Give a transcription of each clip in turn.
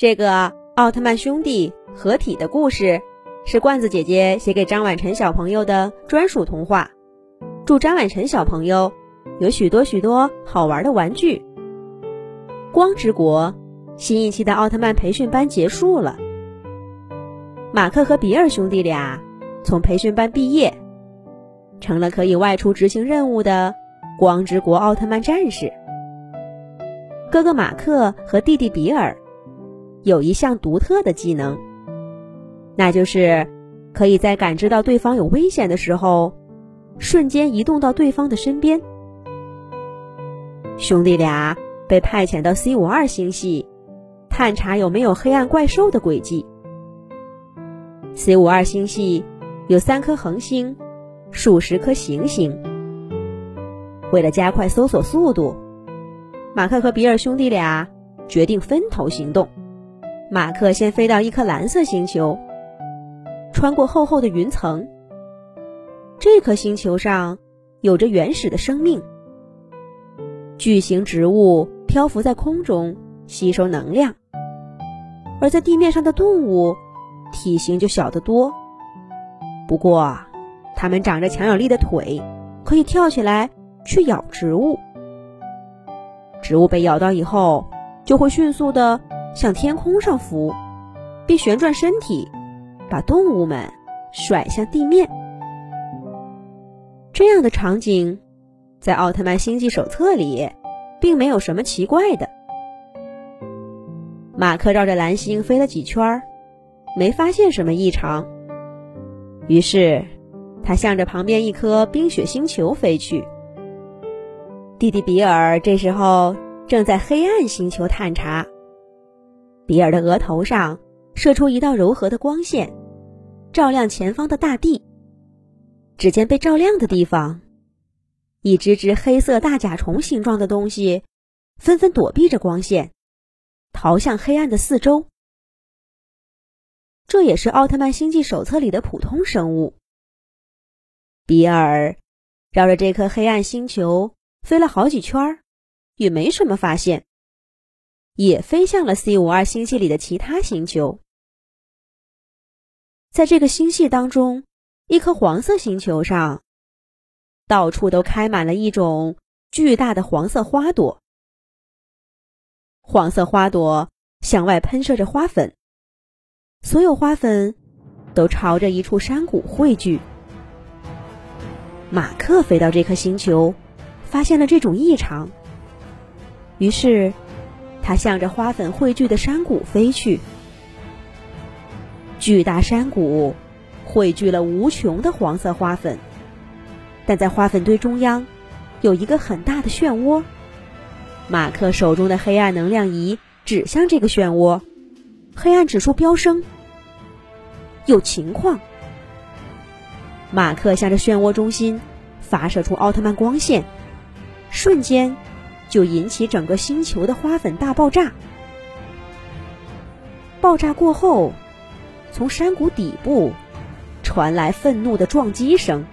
这个奥特曼兄弟合体的故事，是罐子姐姐写给张婉晨小朋友的专属童话。祝张婉晨小朋友有许多许多好玩的玩具。光之国新一期的奥特曼培训班结束了，马克和比尔兄弟俩从培训班毕业，成了可以外出执行任务的光之国奥特曼战士。哥哥马克和弟弟比尔有一项独特的技能，那就是可以在感知到对方有危险的时候，瞬间移动到对方的身边。兄弟俩被派遣到 C 五二星系，探查有没有黑暗怪兽的轨迹。C 五二星系有三颗恒星，数十颗行星。为了加快搜索速度。马克和比尔兄弟俩决定分头行动。马克先飞到一颗蓝色星球，穿过厚厚的云层。这颗星球上有着原始的生命，巨型植物漂浮在空中吸收能量，而在地面上的动物体型就小得多。不过，它们长着强有力的腿，可以跳起来去咬植物。植物被咬到以后，就会迅速的向天空上浮，并旋转身体，把动物们甩向地面。这样的场景，在《奥特曼星际手册》里，并没有什么奇怪的。马克绕着蓝星飞了几圈，没发现什么异常。于是，他向着旁边一颗冰雪星球飞去。弟弟比尔这时候正在黑暗星球探查。比尔的额头上射出一道柔和的光线，照亮前方的大地。只见被照亮的地方，一只只黑色大甲虫形状的东西纷纷躲避着光线，逃向黑暗的四周。这也是奥特曼星际手册里的普通生物。比尔绕着这颗黑暗星球。飞了好几圈儿，也没什么发现，也飞向了 C 五二星系里的其他星球。在这个星系当中，一颗黄色星球上，到处都开满了一种巨大的黄色花朵。黄色花朵向外喷射着花粉，所有花粉都朝着一处山谷汇聚。马克飞到这颗星球。发现了这种异常，于是他向着花粉汇聚的山谷飞去。巨大山谷汇聚了无穷的黄色花粉，但在花粉堆中央有一个很大的漩涡。马克手中的黑暗能量仪指向这个漩涡，黑暗指数飙升，有情况。马克向着漩涡中心发射出奥特曼光线。瞬间，就引起整个星球的花粉大爆炸。爆炸过后，从山谷底部传来愤怒的撞击声。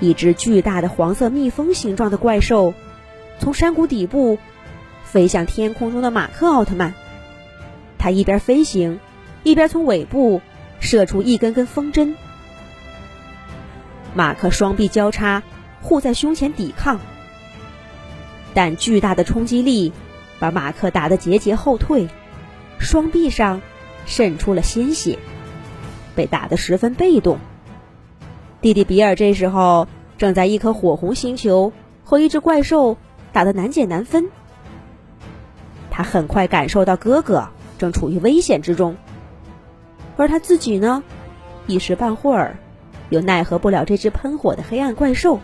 一只巨大的黄色蜜蜂形状的怪兽从山谷底部飞向天空中的马克奥特曼。他一边飞行，一边从尾部射出一根根风针。马克双臂交叉。护在胸前抵抗，但巨大的冲击力把马克打得节节后退，双臂上渗出了鲜血，被打得十分被动。弟弟比尔这时候正在一颗火红星球和一只怪兽打得难解难分，他很快感受到哥哥正处于危险之中，而他自己呢，一时半会儿又奈何不了这只喷火的黑暗怪兽。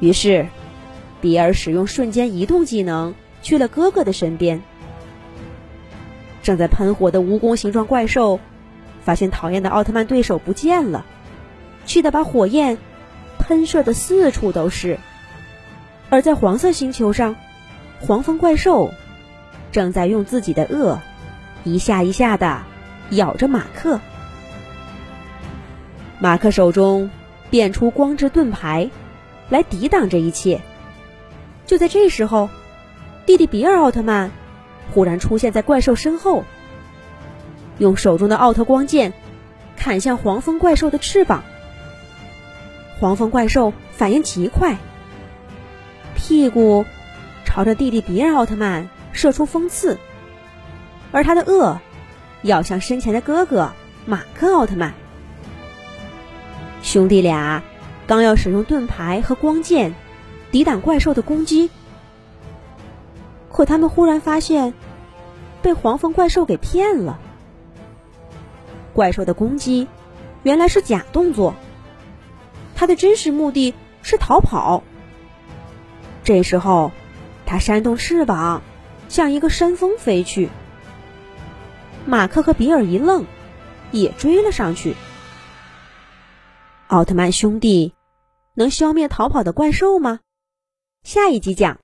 于是，比尔使用瞬间移动技能去了哥哥的身边。正在喷火的蜈蚣形状怪兽发现讨厌的奥特曼对手不见了，气得把火焰喷射的四处都是。而在黄色星球上，黄蜂怪兽正在用自己的颚一下一下的咬着马克。马克手中变出光之盾牌。来抵挡这一切。就在这时候，弟弟比尔奥特曼忽然出现在怪兽身后，用手中的奥特光剑砍向黄蜂怪兽的翅膀。黄蜂怪兽反应极快，屁股朝着弟弟比尔奥特曼射出锋刺，而他的颚咬向身前的哥哥马克奥特曼。兄弟俩刚要使用盾牌和光剑抵挡怪兽的攻击。可他们忽然发现，被黄蜂怪兽给骗了。怪兽的攻击原来是假动作，它的真实目的是逃跑。这时候，它扇动翅膀，向一个山峰飞去。马克和比尔一愣，也追了上去。奥特曼兄弟能消灭逃跑的怪兽吗？下一集讲。